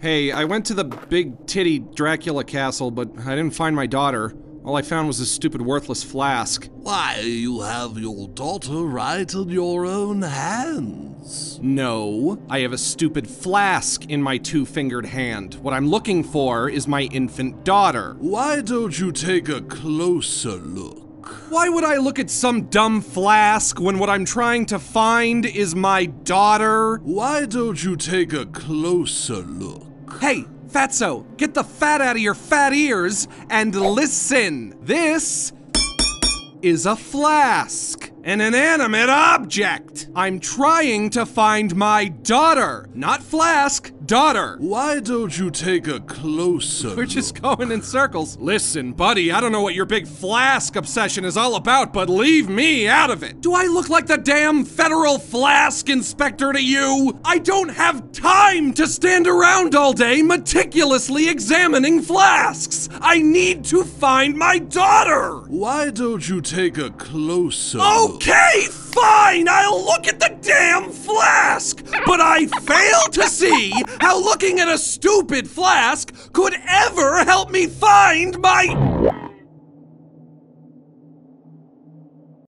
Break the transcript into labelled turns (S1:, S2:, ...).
S1: Hey, I went to the big titty Dracula castle, but I didn't find my daughter. All I found was this stupid worthless flask.
S2: Why, you have your daughter right in your own hands.
S1: No, I have a stupid flask in my two fingered hand. What I'm looking for is my infant daughter.
S2: Why don't you take a closer look?
S1: Why would I look at some dumb flask when what I'm trying to find is my daughter?
S2: Why don't you take a closer look?
S1: Hey, Fatso, get the fat out of your fat ears and listen. This is a flask, an inanimate object. I'm trying to find my daughter, not flask, daughter.
S2: Why don't you take a closer
S1: We're just going in circles. Listen, buddy, I don't know what your big flask obsession is all about, but leave me out of it. Do I look like the damn federal flask inspector to you? I don't have time to stand around all day meticulously examining flasks. I need to find my daughter.
S2: Why don't you take a closer look?
S1: Okay, fine, I'll look at the damn flask! But I fail to see how looking at a stupid flask could ever help me find my.